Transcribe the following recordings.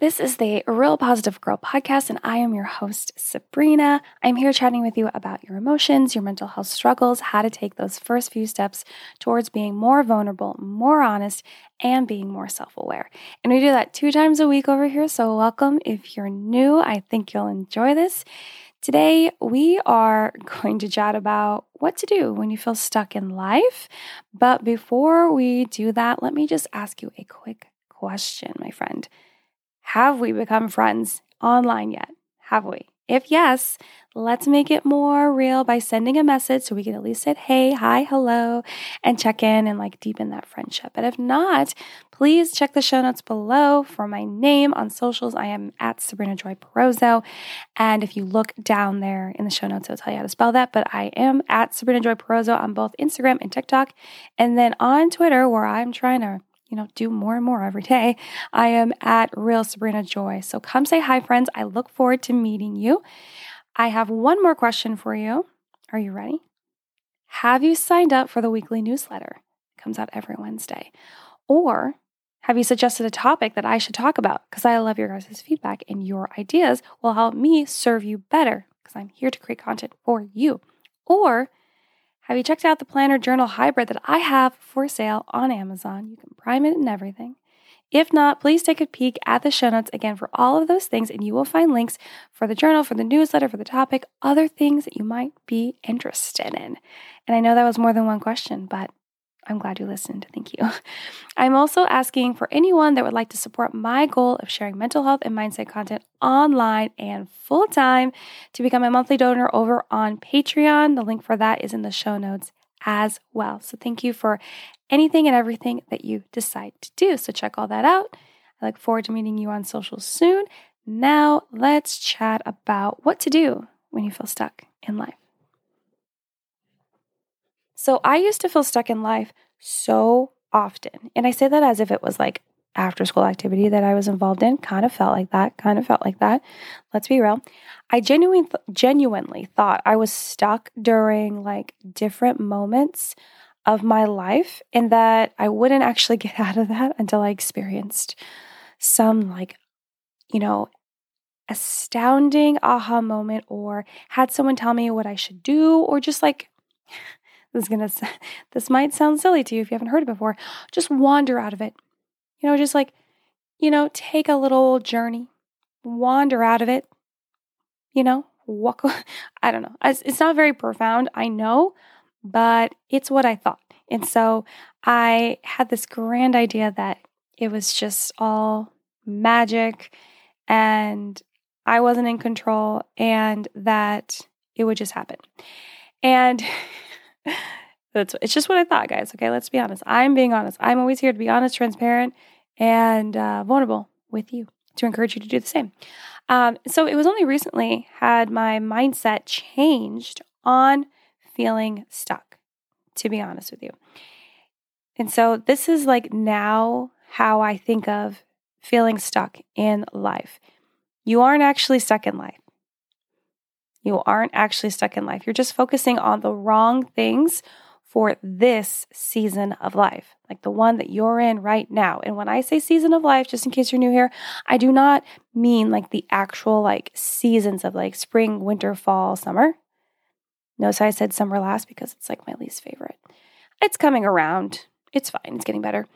This is the Real Positive Girl podcast, and I am your host, Sabrina. I'm here chatting with you about your emotions, your mental health struggles, how to take those first few steps towards being more vulnerable, more honest, and being more self aware. And we do that two times a week over here, so welcome. If you're new, I think you'll enjoy this. Today, we are going to chat about what to do when you feel stuck in life. But before we do that, let me just ask you a quick question, my friend. Have we become friends online yet? Have we? If yes, let's make it more real by sending a message so we can at least say, hey, hi, hello, and check in and like deepen that friendship. But if not, please check the show notes below for my name on socials. I am at Sabrina Joy Perozo. And if you look down there in the show notes, it'll tell you how to spell that. But I am at Sabrina Joy Perozo on both Instagram and TikTok. And then on Twitter, where I'm trying to you know, do more and more every day. I am at Real Sabrina Joy. So come say hi, friends. I look forward to meeting you. I have one more question for you. Are you ready? Have you signed up for the weekly newsletter? It comes out every Wednesday. Or have you suggested a topic that I should talk about? Because I love your guys' feedback and your ideas will help me serve you better because I'm here to create content for you. Or have you checked out the Planner Journal Hybrid that I have for sale on Amazon? You can prime it and everything. If not, please take a peek at the show notes again for all of those things, and you will find links for the journal, for the newsletter, for the topic, other things that you might be interested in. And I know that was more than one question, but I'm glad you listened. Thank you. I'm also asking for anyone that would like to support my goal of sharing mental health and mindset content online and full time to become a monthly donor over on Patreon. The link for that is in the show notes as well. So thank you for anything and everything that you decide to do. So check all that out. I look forward to meeting you on social soon. Now let's chat about what to do when you feel stuck in life. So I used to feel stuck in life so often. And I say that as if it was like after school activity that I was involved in. Kind of felt like that. Kind of felt like that. Let's be real. I genuinely, genuinely thought I was stuck during like different moments of my life and that I wouldn't actually get out of that until I experienced some like, you know, astounding aha moment or had someone tell me what I should do or just like this is gonna this might sound silly to you if you haven't heard it before. Just wander out of it. You know, just like, you know, take a little journey, wander out of it. You know, walk. I don't know. It's not very profound, I know, but it's what I thought. And so I had this grand idea that it was just all magic and I wasn't in control and that it would just happen. And That's it's just what I thought, guys. Okay, let's be honest. I'm being honest. I'm always here to be honest, transparent, and uh, vulnerable with you to encourage you to do the same. Um, so it was only recently had my mindset changed on feeling stuck. To be honest with you, and so this is like now how I think of feeling stuck in life. You aren't actually stuck in life. You aren't actually stuck in life. You're just focusing on the wrong things for this season of life, like the one that you're in right now. And when I say season of life, just in case you're new here, I do not mean like the actual like seasons of like spring, winter, fall, summer. Notice I said summer last because it's like my least favorite. It's coming around. It's fine. It's getting better.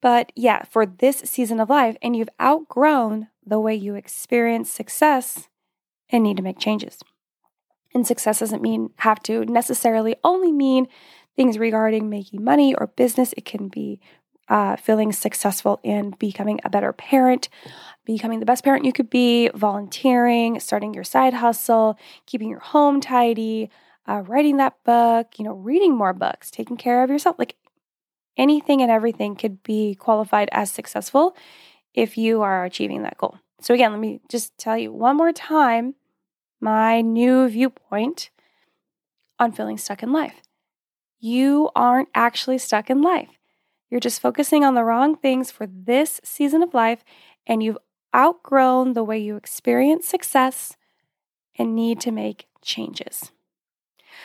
But yeah, for this season of life, and you've outgrown the way you experience success and need to make changes. And success doesn't mean have to necessarily only mean things regarding making money or business. It can be uh, feeling successful in becoming a better parent, becoming the best parent you could be, volunteering, starting your side hustle, keeping your home tidy, uh, writing that book, you know, reading more books, taking care of yourself. Like anything and everything could be qualified as successful if you are achieving that goal. So, again, let me just tell you one more time my new viewpoint on feeling stuck in life. You aren't actually stuck in life. You're just focusing on the wrong things for this season of life, and you've outgrown the way you experience success and need to make changes.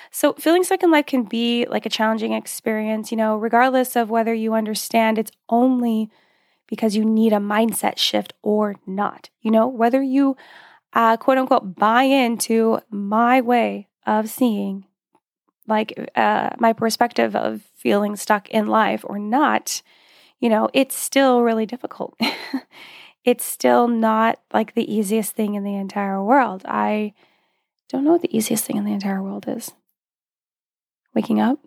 So, feeling stuck in life can be like a challenging experience, you know, regardless of whether you understand it's only because you need a mindset shift or not. You know, whether you uh, quote unquote buy into my way of seeing, like uh, my perspective of feeling stuck in life or not, you know, it's still really difficult. it's still not like the easiest thing in the entire world. I don't know what the easiest thing in the entire world is. Waking up.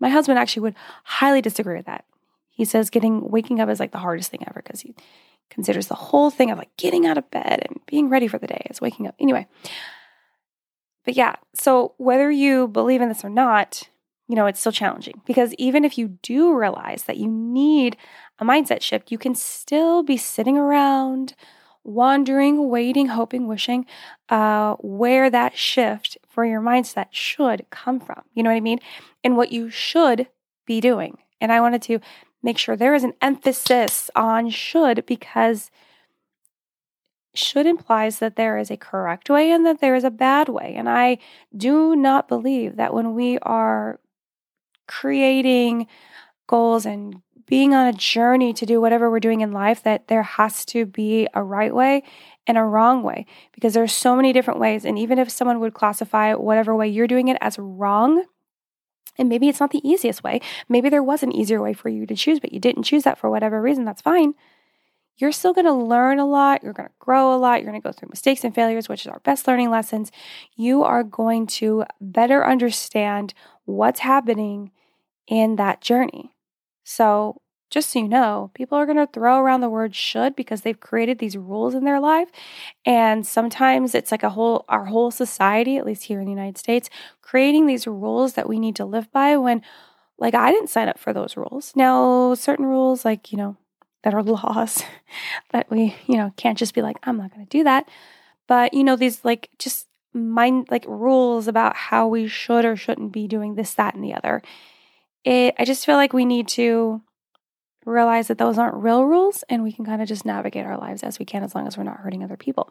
My husband actually would highly disagree with that. He says getting waking up is like the hardest thing ever because he considers the whole thing of like getting out of bed and being ready for the day is waking up. Anyway. But yeah, so whether you believe in this or not, you know, it's still challenging because even if you do realize that you need a mindset shift, you can still be sitting around, wandering, waiting, hoping, wishing uh, where that shift for your mindset should come from. You know what I mean? And what you should be doing. And I wanted to make sure there is an emphasis on should because should implies that there is a correct way and that there is a bad way. And I do not believe that when we are creating goals and being on a journey to do whatever we're doing in life that there has to be a right way and a wrong way because there's so many different ways and even if someone would classify whatever way you're doing it as wrong and maybe it's not the easiest way. Maybe there was an easier way for you to choose, but you didn't choose that for whatever reason. That's fine. You're still going to learn a lot. You're going to grow a lot. You're going to go through mistakes and failures, which is our best learning lessons. You are going to better understand what's happening in that journey. So, just so you know, people are going to throw around the word should because they've created these rules in their life. And sometimes it's like a whole, our whole society, at least here in the United States, creating these rules that we need to live by when, like, I didn't sign up for those rules. Now, certain rules, like, you know, that are laws that we, you know, can't just be like, I'm not going to do that. But, you know, these like just mind, like rules about how we should or shouldn't be doing this, that, and the other. It, I just feel like we need to realize that those aren't real rules and we can kind of just navigate our lives as we can as long as we're not hurting other people.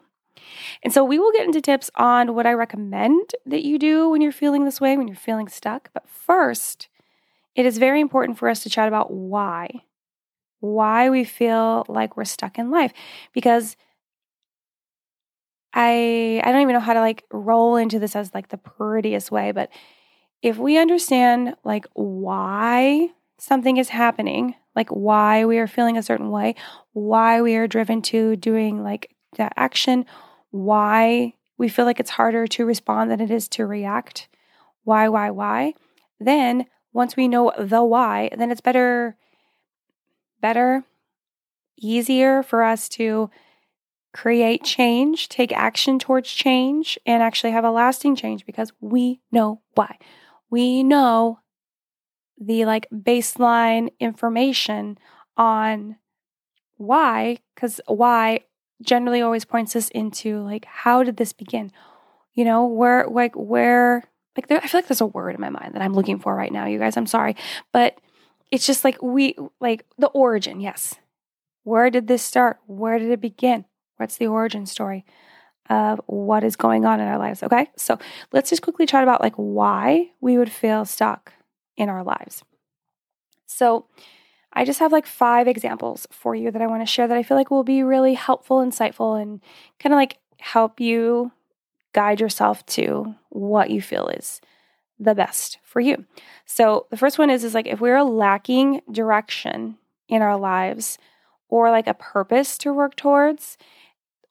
And so we will get into tips on what I recommend that you do when you're feeling this way, when you're feeling stuck. But first, it is very important for us to chat about why. Why we feel like we're stuck in life. Because I I don't even know how to like roll into this as like the prettiest way, but if we understand like why something is happening, like why we are feeling a certain way, why we are driven to doing like that action, why we feel like it's harder to respond than it is to react, why, why, why, then once we know the why, then it's better, better, easier for us to create change, take action towards change, and actually have a lasting change because we know why. We know the like baseline information on why, because why generally always points us into like, how did this begin? You know, where, like, where, like, there, I feel like there's a word in my mind that I'm looking for right now, you guys. I'm sorry. But it's just like we, like, the origin, yes. Where did this start? Where did it begin? What's the origin story of what is going on in our lives? Okay. So let's just quickly chat about like why we would feel stuck in our lives. So, I just have like five examples for you that I want to share that I feel like will be really helpful, insightful, and kind of like help you guide yourself to what you feel is the best for you. So, the first one is is like if we're lacking direction in our lives or like a purpose to work towards,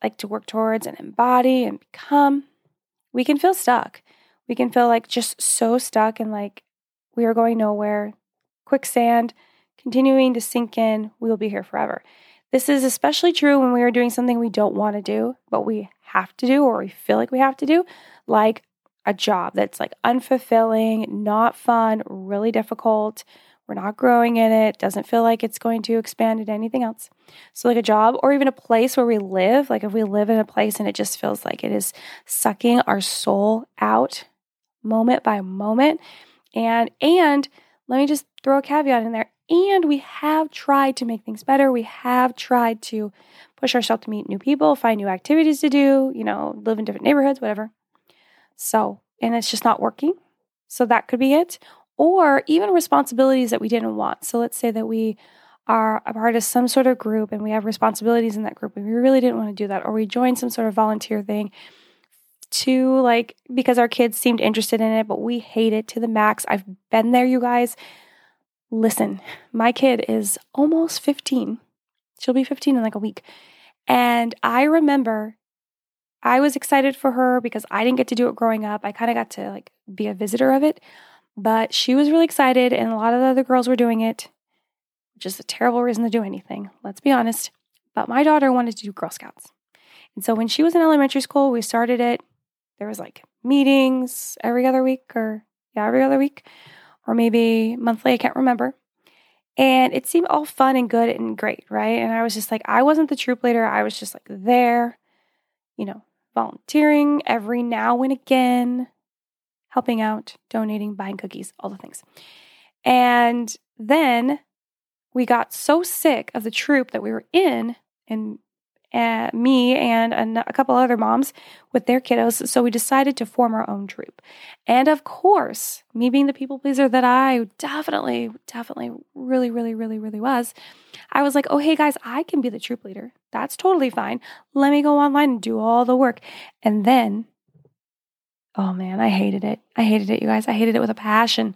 like to work towards and embody and become, we can feel stuck. We can feel like just so stuck and like we are going nowhere, quicksand, continuing to sink in, we will be here forever. This is especially true when we are doing something we don't want to do, but we have to do or we feel like we have to do, like a job that's like unfulfilling, not fun, really difficult. We're not growing in it, doesn't feel like it's going to expand into anything else. So, like a job or even a place where we live, like if we live in a place and it just feels like it is sucking our soul out moment by moment, and and let me just throw a caveat in there. And we have tried to make things better. We have tried to push ourselves to meet new people, find new activities to do, you know, live in different neighborhoods, whatever. So, and it's just not working. So that could be it. Or even responsibilities that we didn't want. So let's say that we are a part of some sort of group and we have responsibilities in that group and we really didn't want to do that, or we joined some sort of volunteer thing to like because our kids seemed interested in it, but we hate it to the max. I've been there, you guys. Listen, my kid is almost 15. She'll be 15 in like a week. And I remember I was excited for her because I didn't get to do it growing up. I kind of got to like be a visitor of it, but she was really excited and a lot of the other girls were doing it, which is a terrible reason to do anything, let's be honest. But my daughter wanted to do Girl Scouts. And so when she was in elementary school, we started it. There was like meetings every other week or yeah, every other week or maybe monthly, I can't remember. And it seemed all fun and good and great, right? And I was just like, I wasn't the troop leader. I was just like there, you know, volunteering every now and again, helping out, donating, buying cookies, all the things. And then we got so sick of the troop that we were in and uh, me and a, a couple other moms with their kiddos. So we decided to form our own troop. And of course, me being the people pleaser that I definitely, definitely, really, really, really, really was, I was like, oh, hey guys, I can be the troop leader. That's totally fine. Let me go online and do all the work. And then, oh man, I hated it. I hated it, you guys. I hated it with a passion.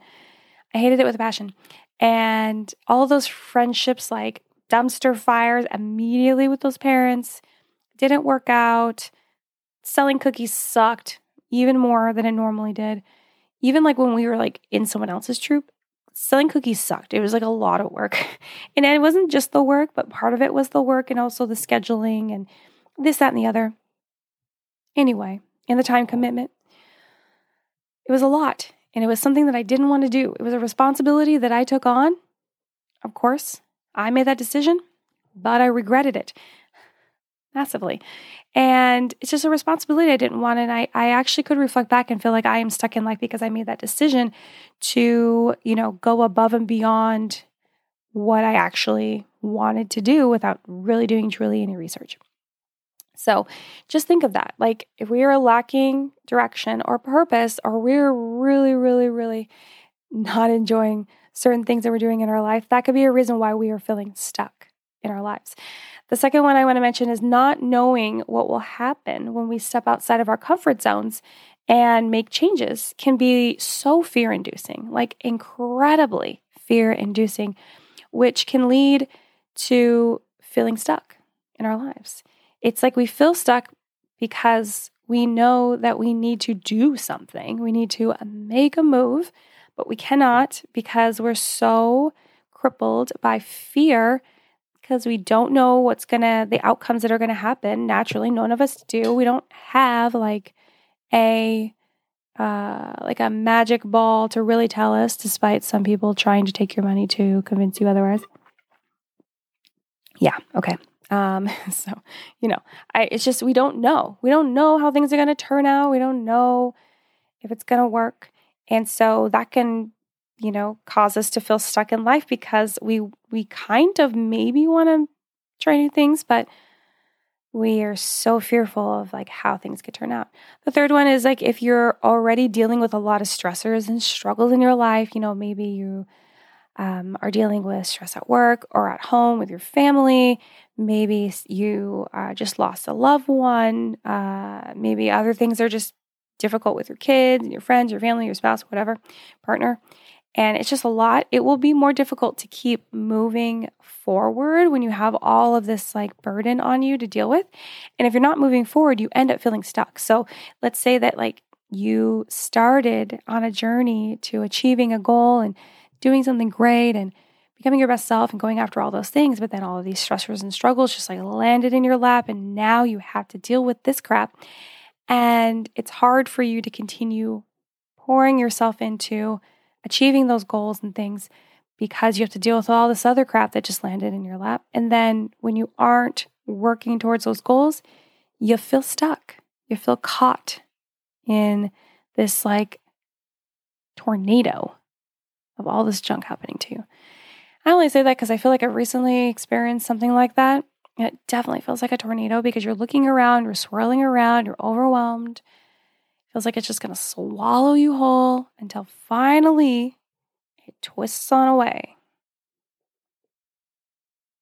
I hated it with a passion. And all those friendships like dumpster fires immediately with those parents. Didn't work out. Selling cookies sucked even more than it normally did. Even like when we were like in someone else's troop, selling cookies sucked. It was like a lot of work. And it wasn't just the work, but part of it was the work and also the scheduling and this, that, and the other. Anyway, and the time commitment. It was a lot. And it was something that I didn't want to do. It was a responsibility that I took on, of course, I made that decision, but I regretted it massively. And it's just a responsibility I didn't want. And I, I actually could reflect back and feel like I am stuck in life because I made that decision to, you know, go above and beyond what I actually wanted to do without really doing truly any research. So just think of that. Like if we are lacking direction or purpose, or we're really, really, really not enjoying certain things that we're doing in our life, that could be a reason why we are feeling stuck in our lives. The second one I want to mention is not knowing what will happen when we step outside of our comfort zones and make changes can be so fear inducing, like incredibly fear inducing, which can lead to feeling stuck in our lives. It's like we feel stuck because we know that we need to do something, we need to uh, make a move but we cannot because we're so crippled by fear because we don't know what's gonna the outcomes that are gonna happen. Naturally none of us do. We don't have like a uh, like a magic ball to really tell us despite some people trying to take your money to convince you otherwise. Yeah okay. Um so you know i it's just we don't know. We don't know how things are going to turn out. We don't know if it's going to work and so that can, you know, cause us to feel stuck in life because we we kind of maybe want to try new things, but we are so fearful of like how things could turn out. The third one is like if you're already dealing with a lot of stressors and struggles in your life, you know, maybe you um, are dealing with stress at work or at home with your family. Maybe you uh, just lost a loved one. Uh, maybe other things are just difficult with your kids and your friends, your family, your spouse, whatever, partner. And it's just a lot. It will be more difficult to keep moving forward when you have all of this like burden on you to deal with. And if you're not moving forward, you end up feeling stuck. So let's say that like you started on a journey to achieving a goal and doing something great and becoming your best self and going after all those things, but then all of these stressors and struggles just like landed in your lap and now you have to deal with this crap. And it's hard for you to continue pouring yourself into achieving those goals and things because you have to deal with all this other crap that just landed in your lap. And then when you aren't working towards those goals, you feel stuck. You feel caught in this like tornado of all this junk happening to you. I only say that because I feel like I've recently experienced something like that. It definitely feels like a tornado because you're looking around, you're swirling around, you're overwhelmed. It Feels like it's just going to swallow you whole until finally it twists on away.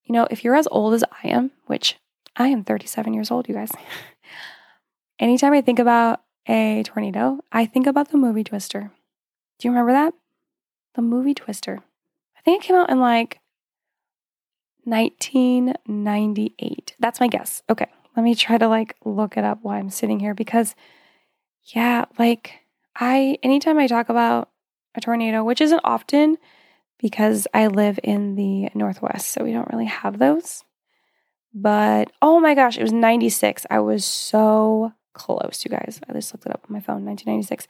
you know, if you're as old as I am, which I am 37 years old, you guys, anytime I think about a tornado, I think about the movie Twister. Do you remember that? The movie Twister. I think it came out in like 1998. That's my guess. Okay, let me try to like look it up while I'm sitting here because, yeah, like I, anytime I talk about a tornado, which isn't often because I live in the Northwest, so we don't really have those. But oh my gosh, it was 96. I was so close, you guys. I just looked it up on my phone, 1996.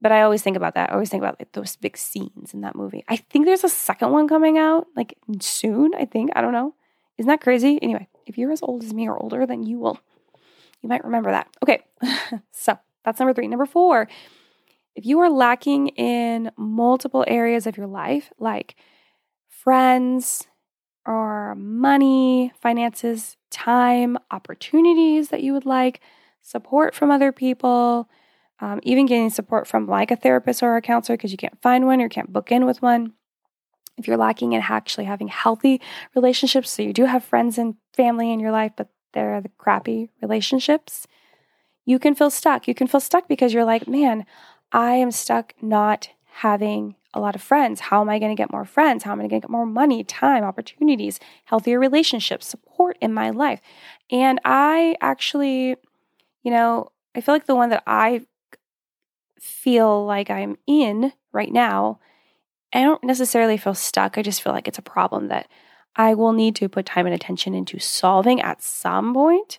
But I always think about that. I always think about like those big scenes in that movie. I think there's a second one coming out like soon. I think I don't know. Isn't that crazy? Anyway, if you're as old as me or older, then you will you might remember that. Okay, so that's number three. Number four, if you are lacking in multiple areas of your life, like friends or money, finances, time, opportunities that you would like, support from other people um, even getting support from like a therapist or a counselor because you can't find one or can't book in with one. If you're lacking in actually having healthy relationships, so you do have friends and family in your life, but they're the crappy relationships, you can feel stuck. You can feel stuck because you're like, man, I am stuck not having a lot of friends. How am I going to get more friends? How am I going to get more money, time, opportunities, healthier relationships, support in my life? And I actually, you know, I feel like the one that I feel like I'm in right now, I don't necessarily feel stuck. I just feel like it's a problem that I will need to put time and attention into solving at some point,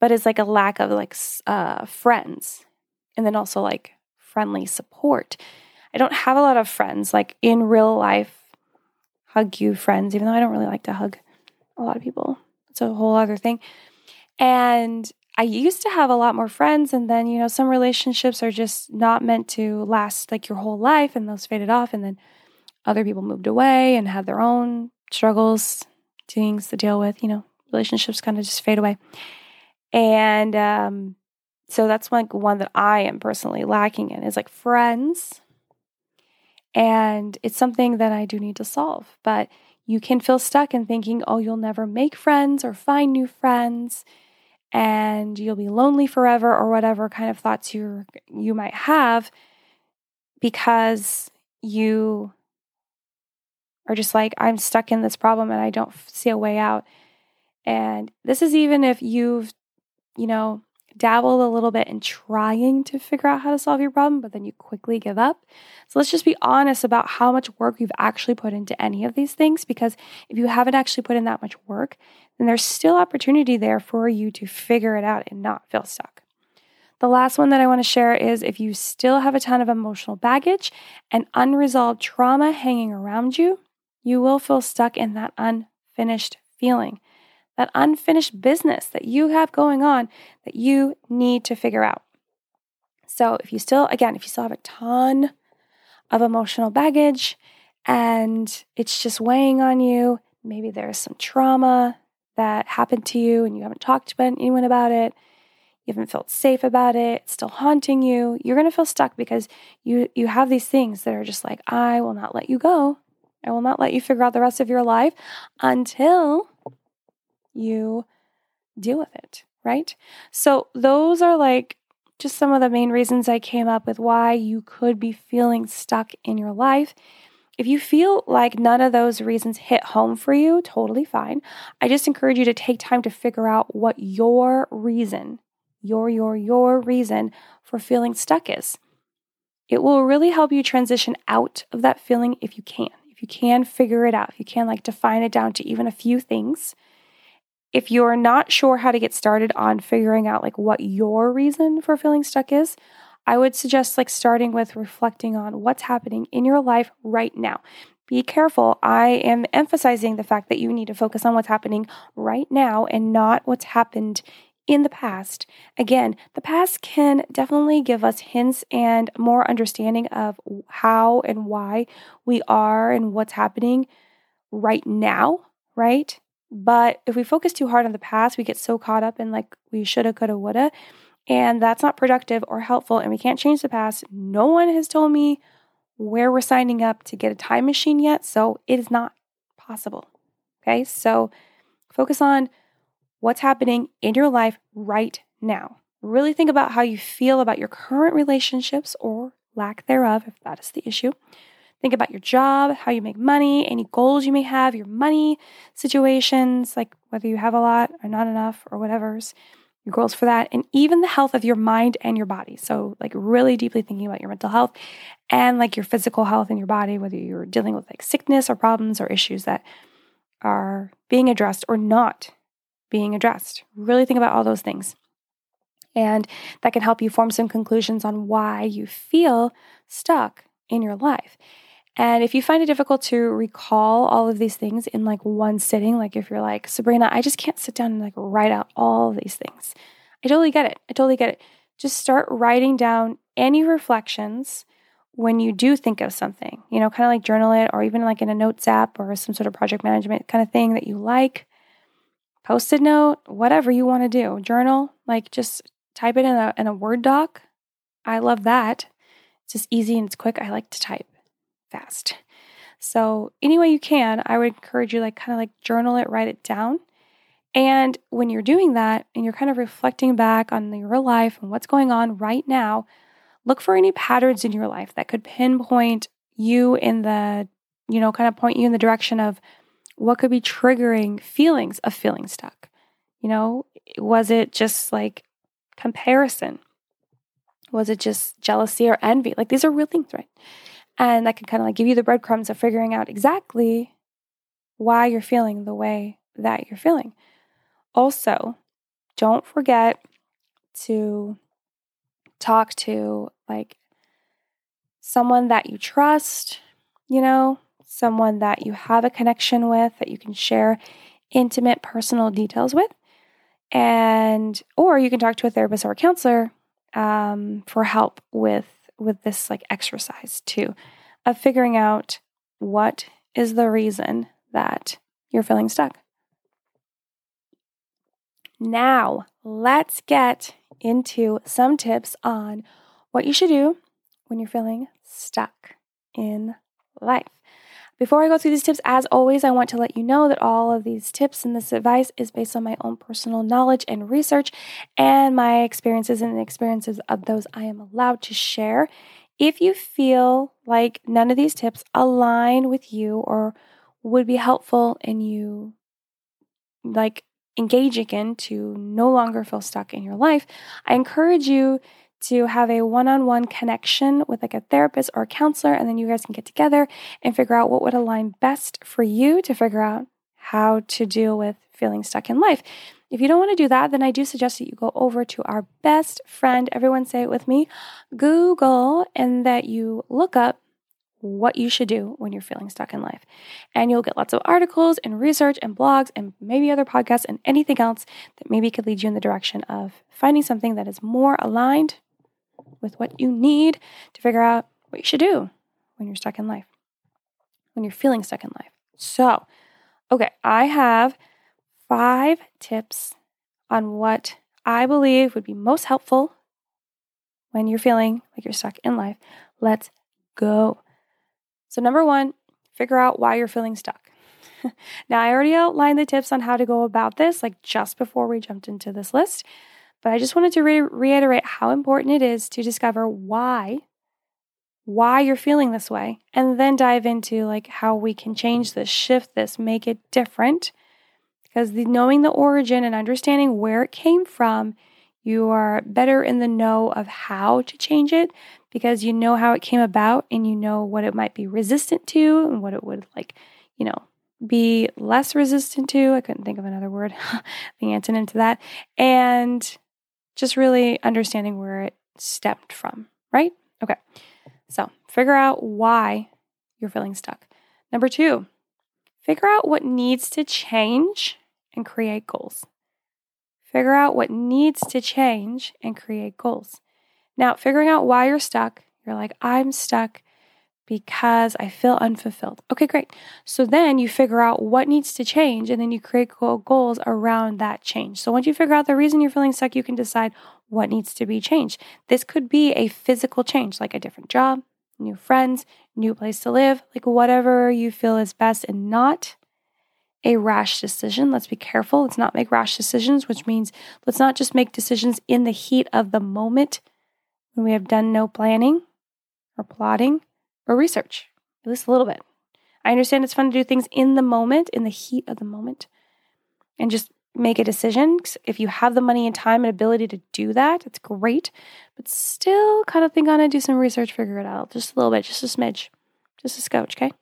but it's like a lack of like uh, friends and then also like friendly support. I don't have a lot of friends like in real life, hug you friends, even though I don't really like to hug a lot of people. It's a whole other thing. And I used to have a lot more friends, and then, you know, some relationships are just not meant to last like your whole life, and those faded off. And then other people moved away and had their own struggles, things to deal with, you know, relationships kind of just fade away. And um, so that's like one that I am personally lacking in is like friends. And it's something that I do need to solve. But you can feel stuck in thinking, oh, you'll never make friends or find new friends and you'll be lonely forever or whatever kind of thoughts you you might have because you are just like I'm stuck in this problem and I don't see a way out. And this is even if you've you know dabbled a little bit in trying to figure out how to solve your problem, but then you quickly give up. So let's just be honest about how much work you've actually put into any of these things because if you haven't actually put in that much work, then there's still opportunity there for you to figure it out and not feel stuck. The last one that I want to share is if you still have a ton of emotional baggage and unresolved trauma hanging around you, you will feel stuck in that unfinished feeling, that unfinished business that you have going on that you need to figure out. So, if you still, again, if you still have a ton of emotional baggage and it's just weighing on you, maybe there's some trauma that happened to you and you haven't talked to anyone about it, you haven't felt safe about it, it's still haunting you, you're going to feel stuck because you you have these things that are just like I will not let you go. I will not let you figure out the rest of your life until you deal with it, right? So those are like just some of the main reasons I came up with why you could be feeling stuck in your life. If you feel like none of those reasons hit home for you, totally fine. I just encourage you to take time to figure out what your reason, your, your, your reason for feeling stuck is. It will really help you transition out of that feeling if you can. If you can figure it out, if you can like define it down to even a few things. If you're not sure how to get started on figuring out like what your reason for feeling stuck is, I would suggest like starting with reflecting on what's happening in your life right now. Be careful. I am emphasizing the fact that you need to focus on what's happening right now and not what's happened in the past. Again, the past can definitely give us hints and more understanding of how and why we are and what's happening right now, right? But if we focus too hard on the past, we get so caught up in like we shoulda, coulda, woulda, and that's not productive or helpful, and we can't change the past. No one has told me where we're signing up to get a time machine yet, so it is not possible. Okay. So focus on what's happening in your life right now. Really think about how you feel about your current relationships or lack thereof, if that is the issue. Think about your job, how you make money, any goals you may have, your money situations, like whether you have a lot or not enough or whatever's your goals for that, and even the health of your mind and your body. So, like, really deeply thinking about your mental health and like your physical health in your body, whether you're dealing with like sickness or problems or issues that are being addressed or not being addressed. Really think about all those things. And that can help you form some conclusions on why you feel stuck in your life. And if you find it difficult to recall all of these things in like one sitting, like if you're like, Sabrina, I just can't sit down and like write out all these things. I totally get it. I totally get it. Just start writing down any reflections when you do think of something, you know, kind of like journal it or even like in a notes app or some sort of project management kind of thing that you like. Post it note, whatever you want to do. Journal, like just type it in a in a Word doc. I love that. It's just easy and it's quick. I like to type fast. So, any way you can, I would encourage you like kind of like journal it, write it down. And when you're doing that and you're kind of reflecting back on your life and what's going on right now, look for any patterns in your life that could pinpoint you in the, you know, kind of point you in the direction of what could be triggering feelings of feeling stuck. You know, was it just like comparison? Was it just jealousy or envy? Like these are real things, right? And that can kind of like give you the breadcrumbs of figuring out exactly why you're feeling the way that you're feeling. Also, don't forget to talk to like someone that you trust, you know, someone that you have a connection with that you can share intimate personal details with. And or you can talk to a therapist or a counselor um, for help with with this like exercise too of figuring out what is the reason that you're feeling stuck. Now, let's get into some tips on what you should do when you're feeling stuck in life. Before I go through these tips, as always, I want to let you know that all of these tips and this advice is based on my own personal knowledge and research and my experiences and experiences of those I am allowed to share. If you feel like none of these tips align with you or would be helpful in you like engaging in to no longer feel stuck in your life, I encourage you to have a one on one connection with like a therapist or a counselor, and then you guys can get together and figure out what would align best for you to figure out how to deal with feeling stuck in life. If you don't want to do that, then I do suggest that you go over to our best friend, everyone say it with me, Google, and that you look up what you should do when you're feeling stuck in life. And you'll get lots of articles and research and blogs and maybe other podcasts and anything else that maybe could lead you in the direction of finding something that is more aligned with what you need to figure out what you should do when you're stuck in life, when you're feeling stuck in life. So, okay, I have five tips on what I believe would be most helpful when you're feeling like you're stuck in life. Let's go. So, number one, figure out why you're feeling stuck. now, I already outlined the tips on how to go about this, like just before we jumped into this list. But I just wanted to re- reiterate how important it is to discover why why you're feeling this way and then dive into like how we can change this, shift this, make it different. Because the, knowing the origin and understanding where it came from, you are better in the know of how to change it because you know how it came about and you know what it might be resistant to and what it would like, you know, be less resistant to. I couldn't think of another word, the antonym to that. And just really understanding where it stemmed from, right? Okay. So figure out why you're feeling stuck. Number two, figure out what needs to change and create goals. Figure out what needs to change and create goals. Now, figuring out why you're stuck, you're like, I'm stuck because I feel unfulfilled. Okay, great. So then you figure out what needs to change and then you create goals around that change. So once you figure out the reason you're feeling stuck, you can decide what needs to be changed. This could be a physical change, like a different job, new friends, new place to live, like whatever you feel is best and not a rash decision. Let's be careful. Let's not make rash decisions, which means let's not just make decisions in the heat of the moment when we have done no planning or plotting or research, at least a little bit. I understand it's fun to do things in the moment, in the heat of the moment, and just make a decision. If you have the money and time and ability to do that, it's great. But still, kind of think on it, do some research, figure it out just a little bit, just a smidge, just a scotch, okay?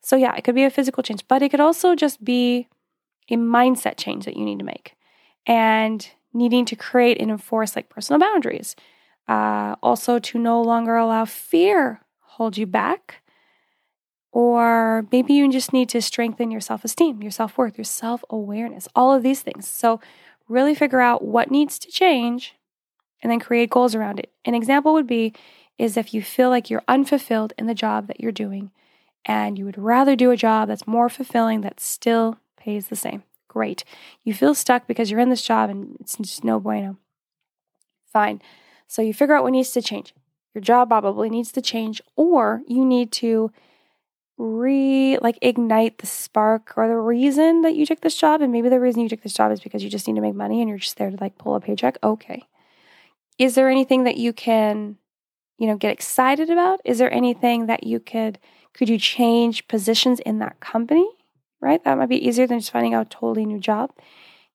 So, yeah, it could be a physical change, but it could also just be a mindset change that you need to make and needing to create and enforce like personal boundaries. Uh, also, to no longer allow fear hold you back. Or maybe you just need to strengthen your self esteem, your self worth, your self awareness, all of these things. So, really figure out what needs to change and then create goals around it. An example would be is if you feel like you're unfulfilled in the job that you're doing and you would rather do a job that's more fulfilling that still pays the same. Great. You feel stuck because you're in this job and it's just no bueno. Fine. So you figure out what needs to change. Your job probably needs to change, or you need to re like ignite the spark or the reason that you took this job. And maybe the reason you took this job is because you just need to make money and you're just there to like pull a paycheck. Okay. Is there anything that you can, you know, get excited about? Is there anything that you could could you change positions in that company? Right? That might be easier than just finding out a totally new job.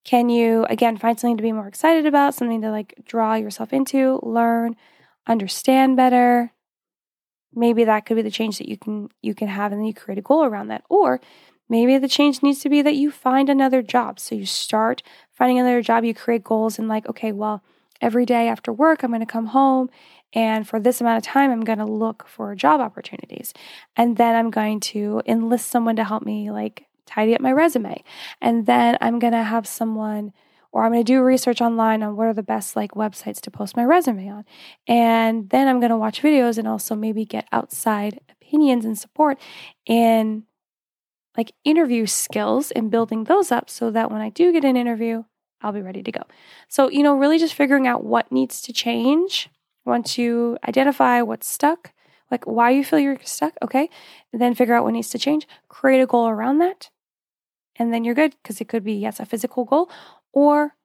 Can you, again, find something to be more excited about, something to like draw yourself into, learn, understand better? Maybe that could be the change that you can you can have and then you create a goal around that. Or maybe the change needs to be that you find another job. So you start finding another job, you create goals and like, okay, well, every day after work, I'm going to come home and for this amount of time, I'm going to look for job opportunities. And then I'm going to enlist someone to help me like tidy up my resume. And then I'm going to have someone or I'm going to do research online on what are the best like websites to post my resume on. And then I'm going to watch videos and also maybe get outside opinions and support in like interview skills and building those up so that when I do get an interview, I'll be ready to go. So, you know, really just figuring out what needs to change once you identify what's stuck, like why you feel you're stuck, okay? And then figure out what needs to change, create a goal around that, and then you're good because it could be, yes, a physical goal or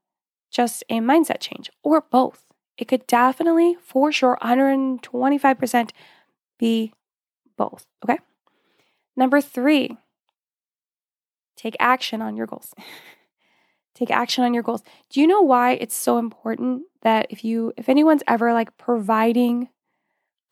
just a mindset change or both. It could definitely, for sure, 125% be both, okay? Number three, take action on your goals. take action on your goals. Do you know why it's so important that if you if anyone's ever like providing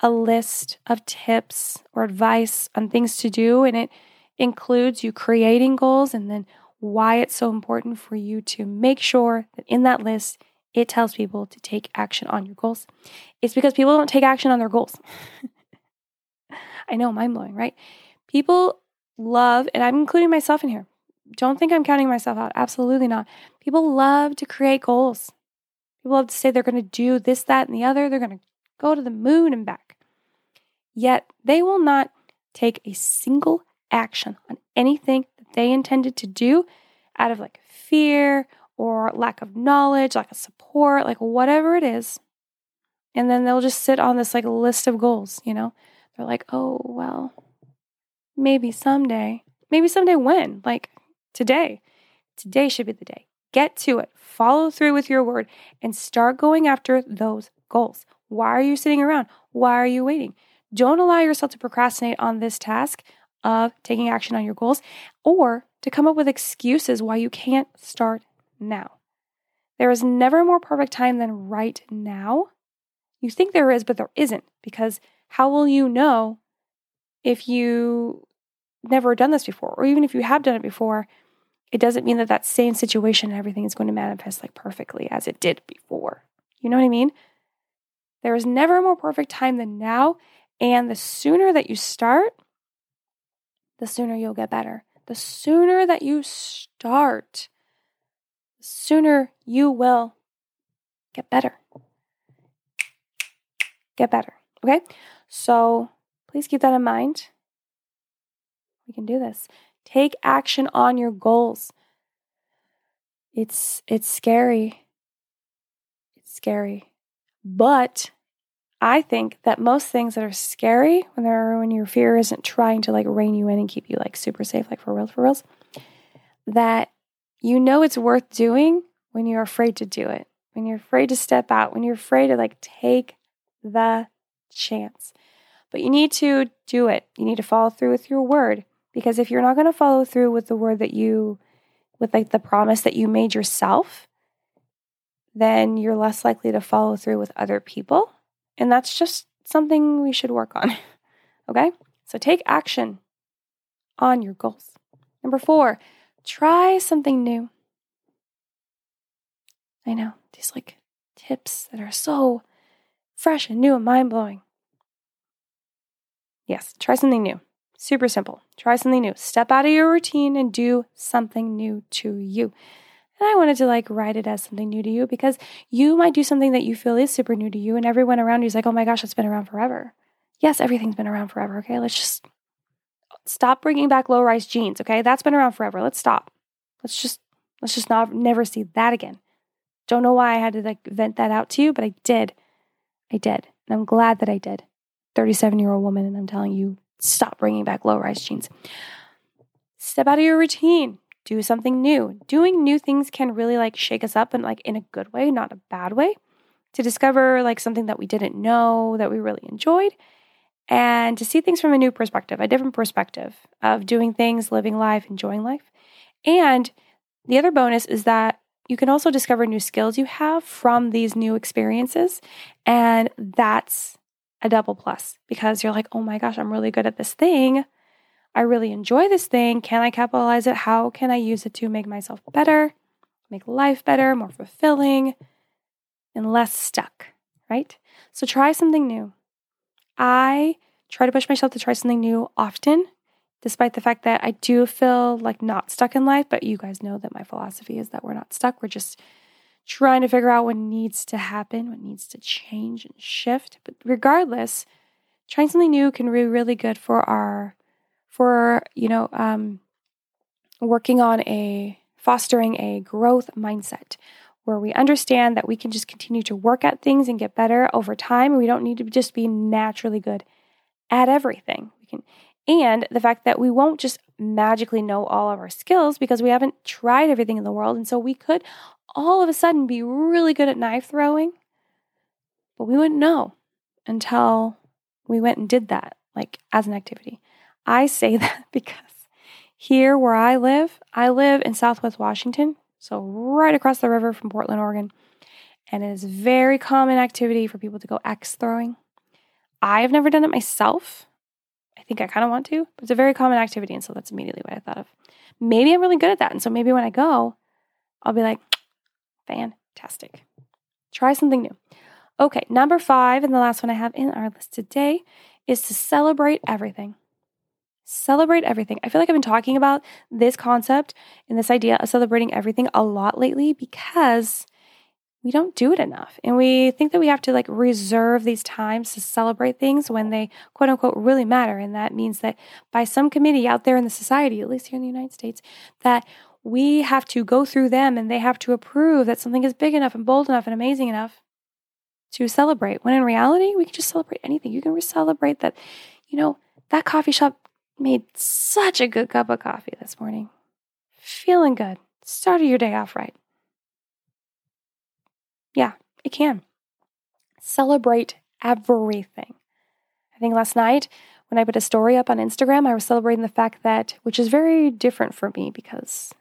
a list of tips or advice on things to do and it includes you creating goals and then why it's so important for you to make sure that in that list it tells people to take action on your goals. It's because people don't take action on their goals. I know, mind blowing, right? People love, and I'm including myself in here. Don't think I'm counting myself out. Absolutely not. People love to create goals. People love to say they're going to do this, that, and the other. They're going to go to the moon and back. Yet they will not take a single action on anything they intended to do out of like fear or lack of knowledge, lack of support, like whatever it is. And then they'll just sit on this like list of goals, you know? They're like, oh, well, maybe someday. Maybe someday when? Like today. Today should be the day. Get to it, follow through with your word, and start going after those goals. Why are you sitting around? Why are you waiting? Don't allow yourself to procrastinate on this task of taking action on your goals or to come up with excuses why you can't start now. There is never a more perfect time than right now. You think there is, but there isn't because how will you know if you never done this before or even if you have done it before it doesn't mean that that same situation and everything is going to manifest like perfectly as it did before. You know what I mean? There is never a more perfect time than now. And the sooner that you start, the sooner you'll get better. The sooner that you start, the sooner you will get better. Get better. Okay? So please keep that in mind. We can do this. Take action on your goals. It's it's scary. It's scary. But I think that most things that are scary when they're when your fear isn't trying to like rein you in and keep you like super safe, like for real, for reals, that you know it's worth doing when you're afraid to do it, when you're afraid to step out, when you're afraid to like take the chance. But you need to do it. You need to follow through with your word because if you're not going to follow through with the word that you, with like the promise that you made yourself, then you're less likely to follow through with other people. And that's just something we should work on. okay? So take action on your goals. Number four, try something new. I know, these like tips that are so fresh and new and mind blowing. Yes, try something new. Super simple. Try something new. Step out of your routine and do something new to you. And I wanted to like write it as something new to you because you might do something that you feel is super new to you, and everyone around you is like, oh my gosh, it's been around forever. Yes, everything's been around forever. Okay, let's just stop bringing back low rise jeans. Okay, that's been around forever. Let's stop. Let's just let's just not never see that again. Don't know why I had to like vent that out to you, but I did. I did, and I'm glad that I did. 37 year old woman, and I'm telling you, stop bringing back low rise jeans. Step out of your routine do something new. Doing new things can really like shake us up and like in a good way, not a bad way, to discover like something that we didn't know that we really enjoyed and to see things from a new perspective, a different perspective of doing things, living life, enjoying life. And the other bonus is that you can also discover new skills you have from these new experiences. And that's a double plus because you're like, oh my gosh, I'm really good at this thing. I really enjoy this thing. Can I capitalize it? How can I use it to make myself better, make life better, more fulfilling, and less stuck, right? So try something new. I try to push myself to try something new often, despite the fact that I do feel like not stuck in life. But you guys know that my philosophy is that we're not stuck. We're just trying to figure out what needs to happen, what needs to change and shift. But regardless, trying something new can be really good for our for, you know, um, working on a fostering a growth mindset where we understand that we can just continue to work at things and get better over time. We don't need to just be naturally good at everything. We can and the fact that we won't just magically know all of our skills because we haven't tried everything in the world. And so we could all of a sudden be really good at knife throwing, but we wouldn't know until we went and did that, like as an activity. I say that because here where I live, I live in Southwest Washington, so right across the river from Portland, Oregon. And it is a very common activity for people to go axe throwing. I've never done it myself. I think I kind of want to, but it's a very common activity. And so that's immediately what I thought of. Maybe I'm really good at that. And so maybe when I go, I'll be like, fantastic. Try something new. Okay, number five, and the last one I have in our list today is to celebrate everything. Celebrate everything. I feel like I've been talking about this concept and this idea of celebrating everything a lot lately because we don't do it enough. And we think that we have to like reserve these times to celebrate things when they quote unquote really matter. And that means that by some committee out there in the society, at least here in the United States, that we have to go through them and they have to approve that something is big enough and bold enough and amazing enough to celebrate. When in reality, we can just celebrate anything. You can celebrate that, you know, that coffee shop Made such a good cup of coffee this morning. Feeling good. Started your day off right. Yeah, it can. Celebrate everything. I think last night when I put a story up on Instagram, I was celebrating the fact that, which is very different for me because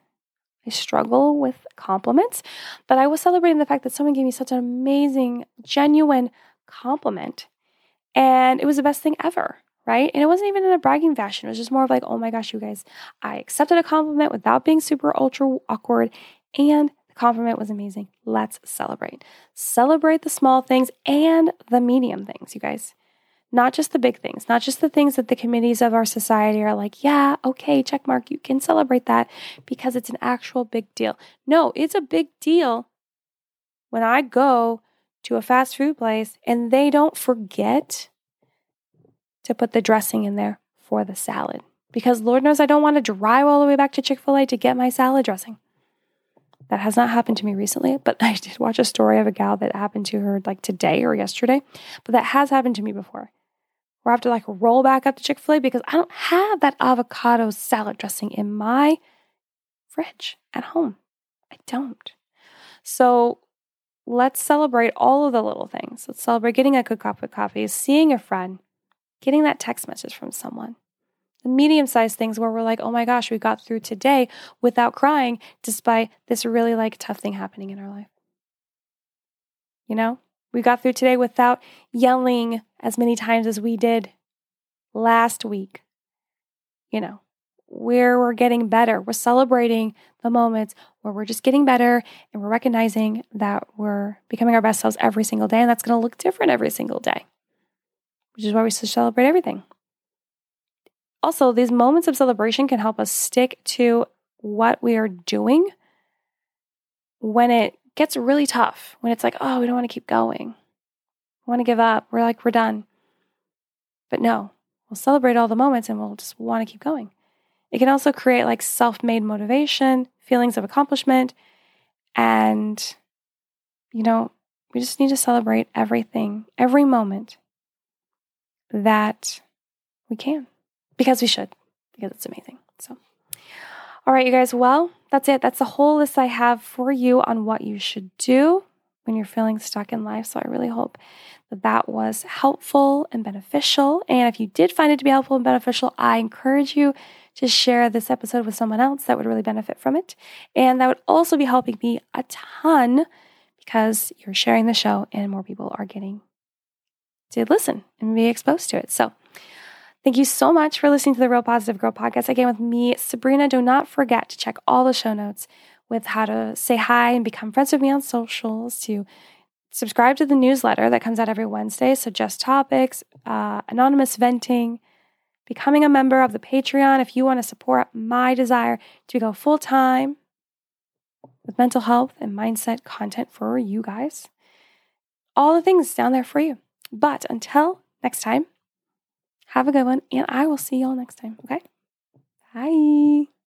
I struggle with compliments, but I was celebrating the fact that someone gave me such an amazing, genuine compliment. And it was the best thing ever right? And it wasn't even in a bragging fashion. It was just more of like, oh my gosh, you guys, I accepted a compliment without being super ultra awkward. And the compliment was amazing. Let's celebrate. Celebrate the small things and the medium things, you guys. Not just the big things, not just the things that the committees of our society are like, yeah, okay, check mark, you can celebrate that because it's an actual big deal. No, it's a big deal when I go to a fast food place and they don't forget to put the dressing in there for the salad. Because Lord knows I don't want to drive all the way back to Chick fil A to get my salad dressing. That has not happened to me recently, but I did watch a story of a gal that happened to her like today or yesterday. But that has happened to me before. Where I have to like roll back up to Chick fil A because I don't have that avocado salad dressing in my fridge at home. I don't. So let's celebrate all of the little things. Let's celebrate getting a good cup of coffee, seeing a friend, getting that text message from someone. The medium sized things where we're like, oh my gosh, we got through today without crying, despite this really like tough thing happening in our life. You know, we got through today without yelling as many times as we did last week. You know, where we're getting better. We're celebrating the moments where we're just getting better and we're recognizing that we're becoming our best selves every single day. And that's going to look different every single day, which is why we should celebrate everything. Also, these moments of celebration can help us stick to what we are doing when it gets really tough, when it's like, oh, we don't want to keep going. We want to give up. We're like, we're done. But no, we'll celebrate all the moments and we'll just want to keep going. It can also create like self made motivation, feelings of accomplishment, and, you know, we just need to celebrate everything, every moment that we can because we should, because it's amazing. So, all right, you guys, well, that's it. That's the whole list I have for you on what you should do when you're feeling stuck in life. So, I really hope that that was helpful and beneficial. And if you did find it to be helpful and beneficial, I encourage you to share this episode with someone else that would really benefit from it. And that would also be helping me a ton because you're sharing the show and more people are getting to listen and be exposed to it. So, Thank you so much for listening to the Real Positive Girl podcast again with me, Sabrina. Do not forget to check all the show notes with how to say hi and become friends with me on socials, to subscribe to the newsletter that comes out every Wednesday. Just topics, uh, anonymous venting, becoming a member of the Patreon if you want to support my desire to go full time with mental health and mindset content for you guys. All the things down there for you. But until next time, have a good one, and I will see y'all next time. Okay? Bye.